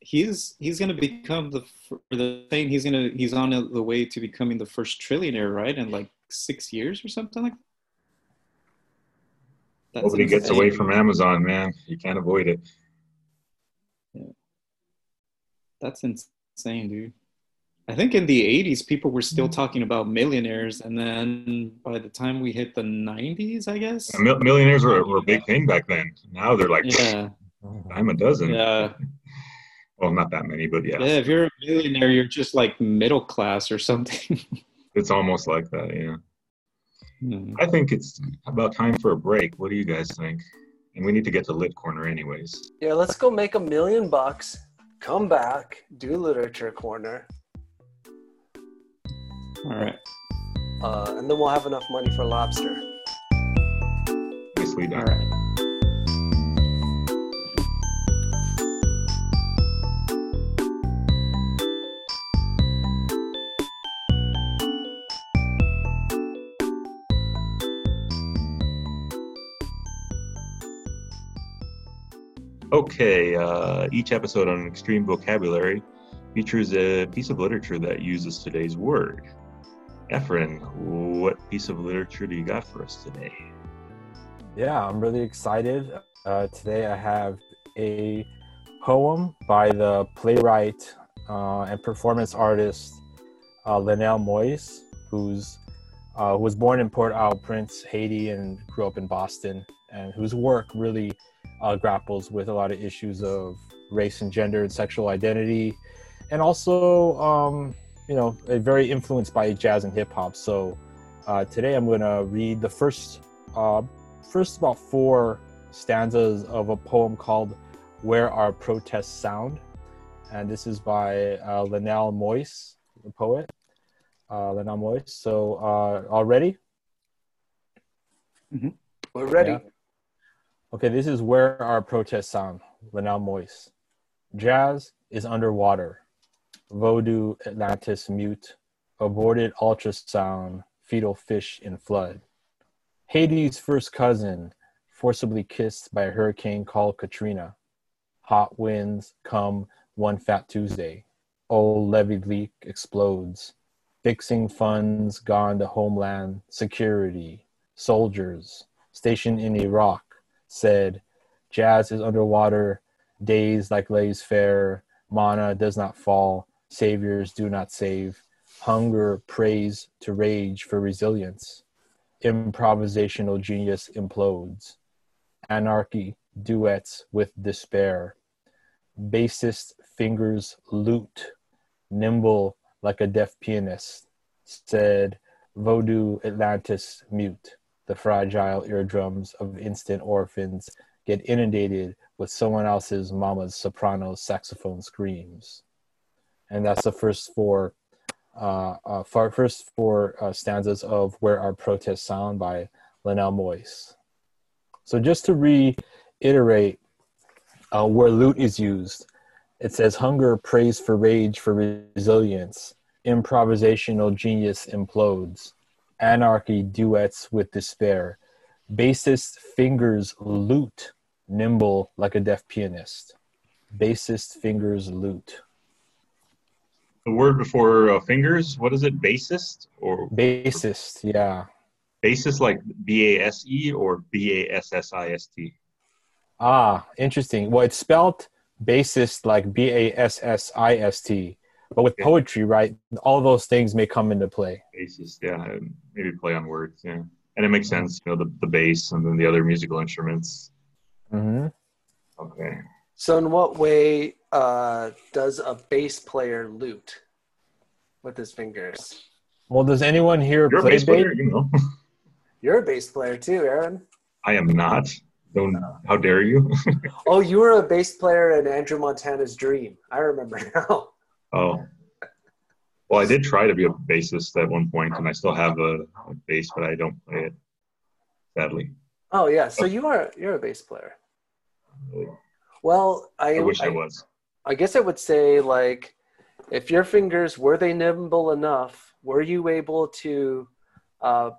He's he's gonna become the the thing. He's gonna he's on the way to becoming the first trillionaire, right? In like six years or something like. that. That's Nobody gets insane. away from Amazon, man. You can't avoid it. Yeah. That's insane, dude. I think in the 80s, people were still mm-hmm. talking about millionaires. And then by the time we hit the 90s, I guess. And mil- millionaires were, were a big thing back then. Now they're like Yeah. I'm a dozen. Yeah. Well, not that many, but yeah, Yeah. If you're a millionaire, you're just like middle class or something. it's almost like that. Yeah. Hmm. I think it's about time for a break. What do you guys think? And we need to get to Lit Corner anyways. Yeah, let's go make a million bucks, come back, do literature corner, All right. uh, and then we'll have enough money for lobster. Nicely done. right. Okay, uh, each episode on Extreme Vocabulary features a piece of literature that uses today's word. Efren, what piece of literature do you got for us today? Yeah, I'm really excited. Uh, today I have a poem by the playwright uh, and performance artist uh, Lenelle Moïse, who's uh, who was born in Port-au-Prince, Haiti, and grew up in Boston, and whose work really uh, grapples with a lot of issues of race and gender and sexual identity, and also, um, you know, very influenced by jazz and hip hop. So uh, today I'm going to read the first uh, first about four stanzas of a poem called Where Our Protests Sound. And this is by uh, Lenelle Moïse, the poet. Uh, Lenelle Moïse. So, uh, all ready? We're ready. Yeah. Okay, this is Where Our Protests Sound, Lenelle Moïse. Jazz is underwater. Vodou Atlantis mute. Aborted ultrasound. Fetal fish in flood. Haiti's first cousin, forcibly kissed by a hurricane called Katrina. Hot winds come one fat Tuesday. Old levee leak explodes. Fixing funds gone to homeland security. Soldiers stationed in Iraq said, Jazz is underwater, days like lays fair, manna does not fall, saviors do not save, hunger prays to rage for resilience improvisational genius implodes. Anarchy duets with despair. Bassist fingers lute, nimble like a deaf pianist. Said Vodou Atlantis mute. The fragile eardrums of instant orphans get inundated with someone else's mama's soprano saxophone screams. And that's the first four uh, uh, far, first four uh, stanzas of Where Our Protests Sound by Lenelle Moïse. So just to reiterate uh, where lute is used, it says hunger prays for rage for resilience, improvisational genius implodes, anarchy duets with despair, bassist fingers lute, nimble like a deaf pianist. Bassist fingers lute. The word before uh, fingers, what is it? Bassist or Bassist, yeah. bassist like B A S E or B A S S I S T? Ah, interesting. Well, it's spelled bassist like B A S S I S T, but with Yeah. poetry, right? All those things may come into play. Bassist, yeah. Maybe play on words, yeah. And it makes sense, you know, the, the bass and then the other musical instruments. hmm Okay. So, in what way uh, does a bass player lute with his fingers? Well, does anyone here You're a play bass player, bass? you know. You're a bass player too, Aaron. I am not. Don't. How dare you? Oh, you were a bass player in Andrew Montana's Dream. I remember now. Oh. Well, I did try to be a bassist at one point, and I still have a, a bass, but I don't play it. Sadly. Oh yeah, so you are you're a bass player. Well, I I wish I was. I guess I would say like if your fingers were they nimble enough, were you able to uh,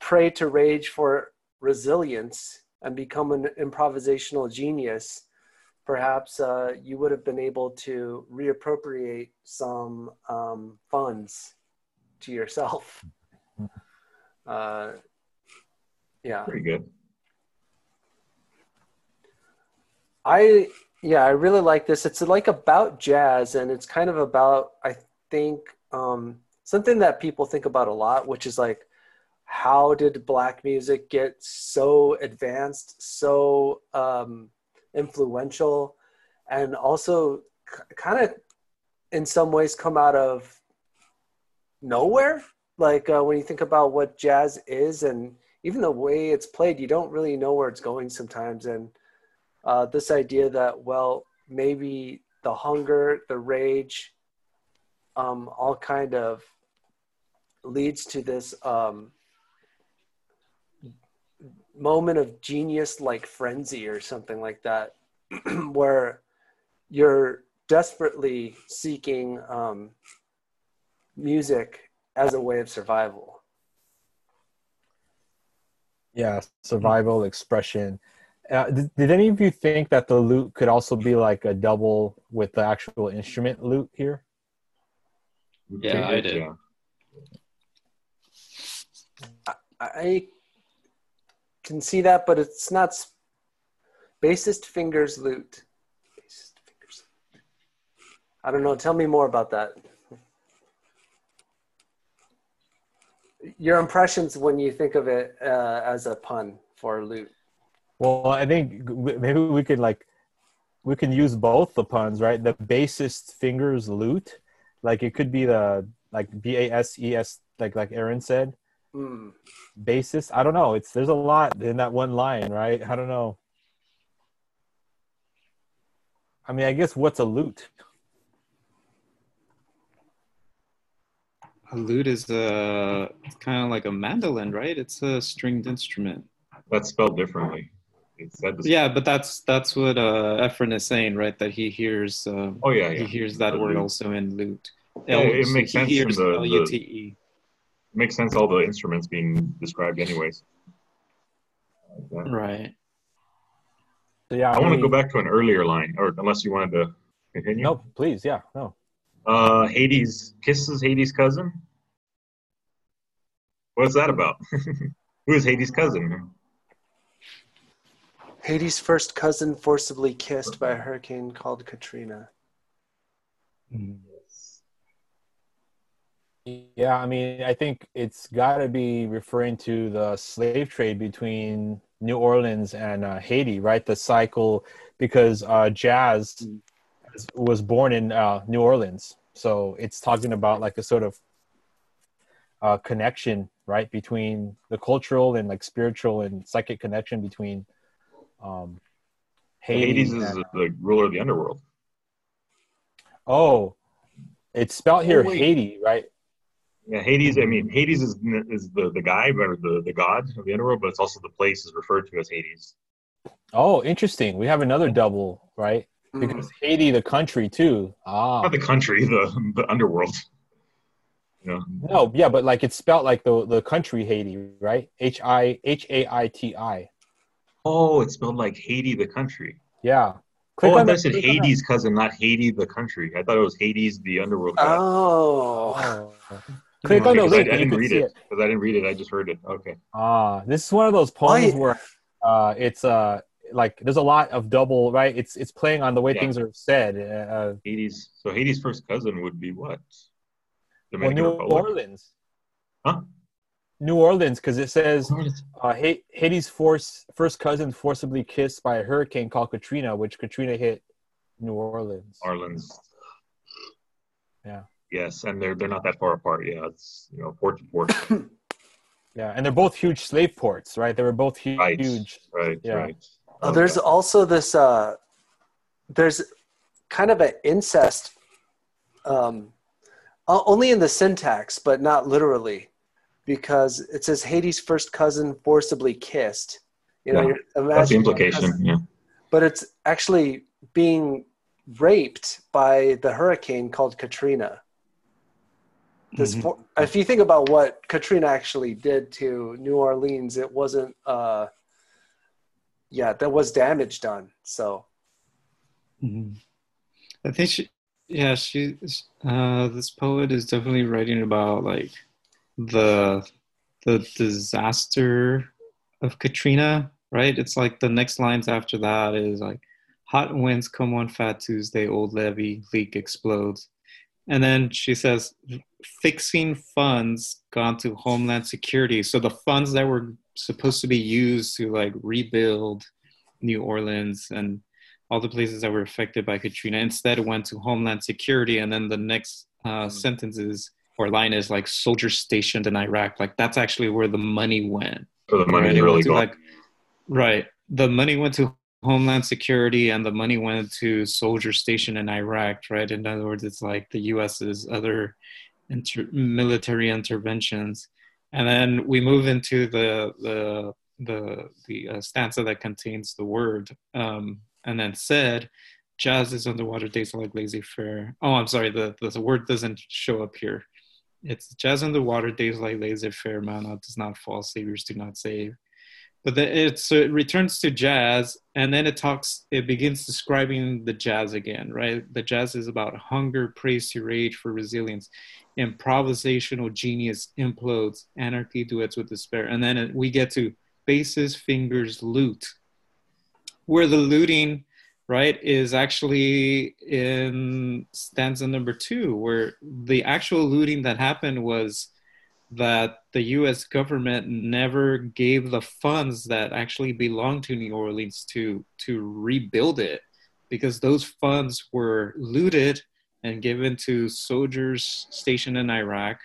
pray to rage for resilience and become an improvisational genius? Perhaps uh, you would have been able to reappropriate some um, funds to yourself. Uh, yeah. Pretty good. I yeah, I really like this. It's like about jazz, and it's kind of about I think um, something that people think about a lot, which is like how did black music get so advanced, so um, influential, and also kind of in some ways come out of nowhere. Like uh, when you think about what jazz is, and even the way it's played, you don't really know where it's going sometimes, and uh, this idea that well maybe the hunger the rage um, all kind of leads to this um, moment of genius like frenzy or something like that where you're desperately seeking um, music as a way of survival Yeah, survival expression. Uh, did, did any of you think that the lute could also be like a double with the actual instrument lute here? Yeah, I did. Yeah. I can see that, but it's not bassist fingers lute. Bassist fingers. I don't know. Tell me more about that. Your impressions when you think of it uh, as a pun for lute. Well, I think maybe we could like we can use both the puns, right? The bassist fingers lute, like it could be the like B A S E S, like like Aaron said, Hmm. bassist. I don't know. It's there's a lot in that one line, right? I don't know. I mean, I guess what's a lute? A lute is a kind of like a mandolin, right? It's a stringed instrument. That's spelled differently. It said the- Yeah, but that's that's what uh, Efren is saying, right? That he hears uh, Oh yeah, he hears that The word lute. also in lute. Yeah, it makes he sense hears in the- the- L-U-T-E. Makes sense. All the instruments being described, anyways. Yeah. Right. So yeah, I want to go back to an earlier line, or unless you wanted to continue. No, please, yeah, no. Uh, Hades kisses Hades' cousin. What's that about? Who is Hades' cousin? Hades' first cousin forcibly kissed by a hurricane called Katrina. Yeah, I mean, I think it's got to be referring to the slave trade between New Orleans and uh, Haiti, right? The cycle, because uh, jazz was born in uh, New Orleans, so it's talking about like a sort of uh, connection, right, between the cultural and like spiritual and psychic connection between um, Haiti. Hades is and- the ruler of the underworld. oh, it's spelled here Oh. Haiti, right? Yeah, Hades. I mean, Hades is is the the guy, or the the god of the underworld, but it's also the place is referred to as Hades. Oh, interesting. We have another double, right? Hmm. Because Haiti, the country, too. Ah, Not the country, the the underworld. You know, no, yeah, but like it's spelled like the the country Haiti, right? H I H A I T I. oh, it's spelled like Haiti, the country. Yeah. Click oh, I thought it said click on that. Hades' cousin, not Haiti, the country. I thought it was Hades, the underworld. god. Oh. Click on the Because I, I link. and you didn't read it because I didn't read it. I just heard it. Okay. Ah, this is one of those poems Why- where uh, it's uh like there's a lot of double, right? It's it's playing on the way Yeah. things are said. Uh, Hades. So Hades' first cousin would be what? well, New Republic. Orleans, Huh? New Orleans, because it says uh, Haiti's force, first cousin forcibly kissed by a hurricane called Katrina, which Katrina hit New Orleans. Orleans. Yeah. Yes, and they're they're not that far apart. Yeah, it's you know port to port. Yeah, and they're both huge slave ports, right? They were both hu- Right. huge. right. Yeah. Right. Oh, there's also this. Uh, there's kind of an incest, um, only in the syntax, but not literally, because it says Hades' first cousin forcibly kissed. You know, Yeah, you're That's the implication. cousin- Yeah. but it's actually being raped by the hurricane called Katrina. This, Mhm. for, if you think about what Katrina actually did to New Orleans, it wasn't. Uh, yeah, there was damage done. So Mhm. I think she, yeah, she, uh, this poet is definitely writing about like the the disaster of Katrina, right? It's like the next lines after that is like, hot winds come on Fat Tuesday, old levee leak explodes, and then she says, fixing funds gone to Homeland Security. So the funds that were supposed to be used to like rebuild New Orleans and all the places that were affected by Katrina instead went to Homeland Security. And then the next uh, sentence is, or line is like soldiers stationed in Iraq. Like that's actually where the money went. So the right? Really went to, like, right. The money went to Homeland Security and the money went to soldiers stationed in Iraq, right? In other words, it's like the US's other inter- military interventions. And then we move into the the the the uh, stanza that contains the word, um, and then said, "Jazz is underwater days like laissez-faire." Oh, I'm sorry, the, the the word doesn't show up here. It's jazz underwater days like laissez-faire. Man does not fall, saviors do not save. But the, it's so it returns to jazz, and then it talks. It begins describing the jazz again, right? The jazz is about hunger, praise rage for resilience improvisational genius implodes, anarchy duets with despair. And then it, we get to bases, fingers, loot, where the looting, right, is actually in stanza number two, where the actual looting that happened was that the US government never gave the funds that actually belonged to New Orleans to to rebuild it because those funds were looted and given to soldiers stationed in Iraq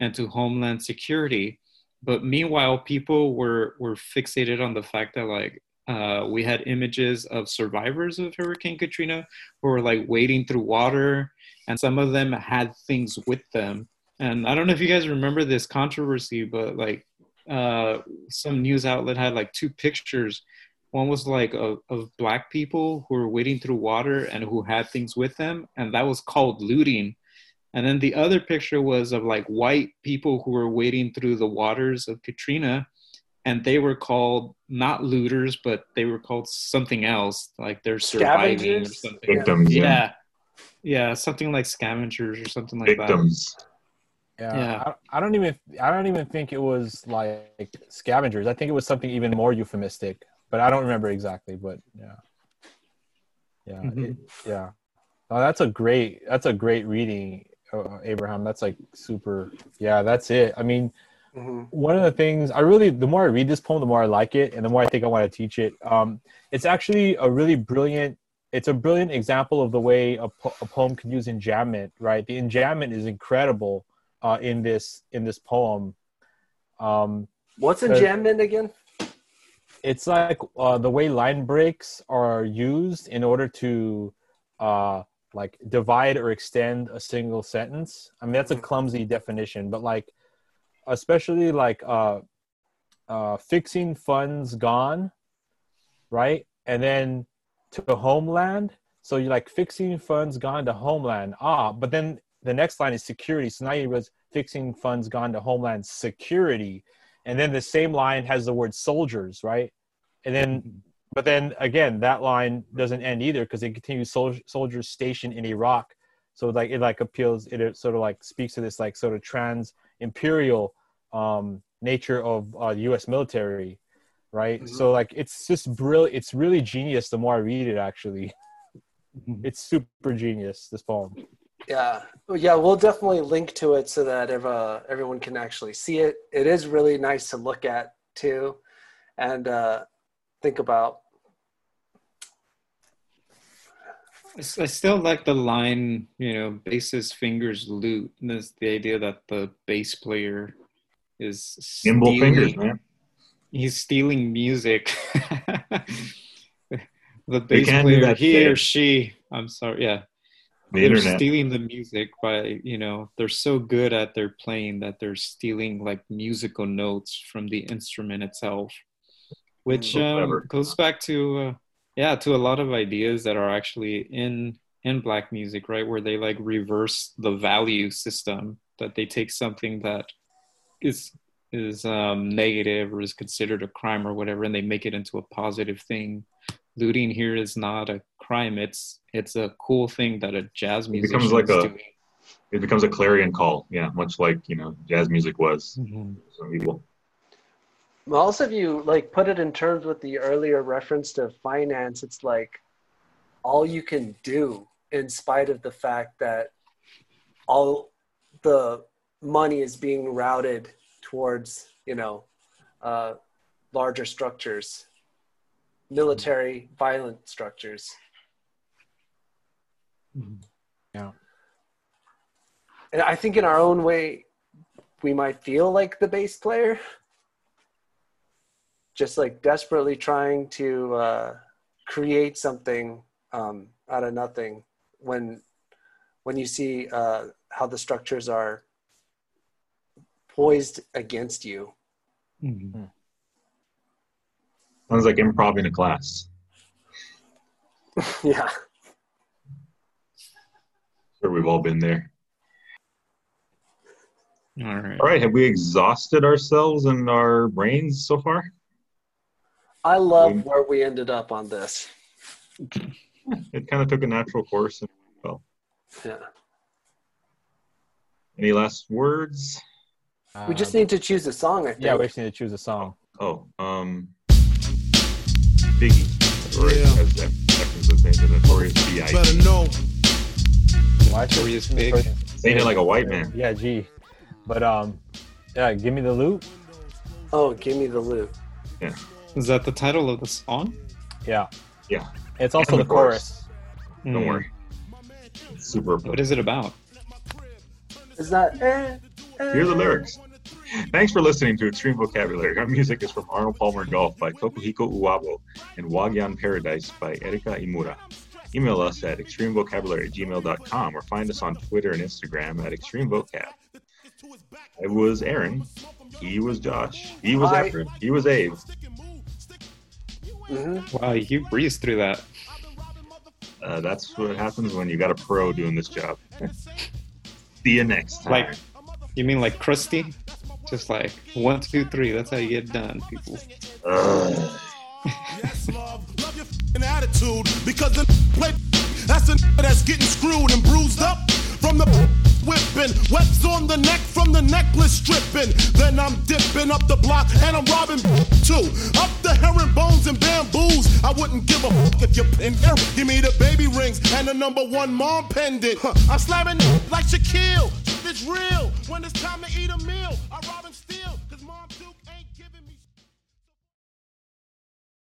and to Homeland Security. But meanwhile, people were were fixated on the fact that like uh, we had images of survivors of Hurricane Katrina who were like wading through water, and some of them had things with them. And I don't know if you guys remember this controversy, but like uh, some news outlet had like two pictures. One was like of, of black people who were wading through water and who had things with them, and that was called looting. And then the other picture was of like white people who were wading through the waters of Katrina, and they were called not looters, but they were called something else, like they're surviving or Scavengers? something. Victims. Yeah, yeah, something like scavengers or something like that. Victims. Yeah, Yeah. I, I don't even I don't even think it was like scavengers. I think it was something even more euphemistic, but I don't remember exactly. But yeah, yeah, Mhm. it- yeah. Oh, that's a great that's a great reading, uh, Abraham. That's like super. Yeah, that's it. I mean, mhm. one of the things I really the more I read this poem, the more I like it, and the more I think I want to teach it. Um, it's actually a really brilliant. It's a brilliant example of the way a, po- a poem can use enjambment. Right, the enjambment is incredible uh, in this in this poem. Um, what's Uh, enjambment again? it's like uh, the way line breaks are used in order to uh, like divide or extend a single sentence. I mean that's a Mhm. clumsy definition, but like especially like uh, uh, fixing funds gone, right? And then to homeland. So you're like fixing funds gone to homeland. Ah, but then the next line is security. So now you was fixing funds gone to homeland security. And then the same line has the word soldiers, right? And then, but then again, that line doesn't end either because it continues sol- soldiers stationed in Iraq. So like it like appeals, it sort of like speaks to this like sort of trans imperial um, nature of uh, U.S. military, right? Mhm. So like it's just brilliant. It's really genius. The more I read it, actually, it's super genius. This poem. Yeah, Well, yeah, we'll definitely link to it so that ev- uh, everyone can actually see it. It is really nice to look at too, and uh, think about. I still like the line, you know, bass's fingers loot. And That's the idea that the bass player is Nimble stealing- fingers, man. He's stealing music. the bass player, that he today. or she. I'm sorry. Yeah, The they're internet. stealing the music by you know they're so good at their playing that they're stealing like musical notes from the instrument itself which um, goes back to uh, yeah to a lot of ideas that are actually in in black music right? Where they like reverse the value system that they take something that is is um, negative or is considered a crime or whatever and they make it into a positive thing looting here is not a crime it's it's a cool thing that a jazz musician becomes like is a- doing It becomes a clarion call. Yeah, much like you know jazz music was. Mhm. Some people. Well, also, if you like put it in terms with the earlier reference to finance, it's like all you can do in spite of the fact that all the money is being routed towards, you know, uh, larger structures, military violent structures. Yeah. And I think in our own way, we might feel like the bass player, just like desperately trying to uh, create something um, out of nothing. When when you see uh, how the structures are poised against you, Mhm. Sounds like improv in a class. yeah. Sure, we've all been there. all right All right, have we exhausted ourselves and our brains so far? I love Mm. where we ended up on this. It kind of took a natural course. and Well, Yeah. any last words? We just need to choose a song. I think. Yeah, we just need to choose a song. Oh, um, Biggie. Or Yeah. as Efren's been saying, the notorious B.I. Better know. Why should- Notorious Big. Saying it like a white man. Yeah, G. But um, yeah, give me the loot. Oh, give me the loot. Yeah. Is that the title of the song Yeah. Yeah. It's also And the the chorus. chorus. Don't Hmm. worry. It's super. what is it about Is that? Eh, eh. Hear the lyrics. Thanks for listening to Extreme Vocabulary. Our music is from Arnold Palmer Golf by Tokuhiko Uwabo and Wagyan Paradise by Erika Imura. Email us at extremevocabulary at gmail.com or find us on Twitter and Instagram at extremevocab. It was Aaron. He was Josh. He was Hi. Efren. He was Abe. Mhm. wow you breezed through that Uh, that's what happens when you got a pro doing this job. See you next time. Like- you mean like crusty just like one two three that's how you get done people. Yes, love, love your fing attitude because the play that's the that's getting screwed and bruised up from the whipping, webs on the neck from the necklace stripping. Then I'm dipping up the block and I'm robbing too. Up the herringbones and bamboos. I wouldn't give a fuck if you pin here. Give me the baby rings and the number one mom pendant. Huh, I'm slamming like Shaquille. It's real. When it's time to eat a meal, I rob and steal.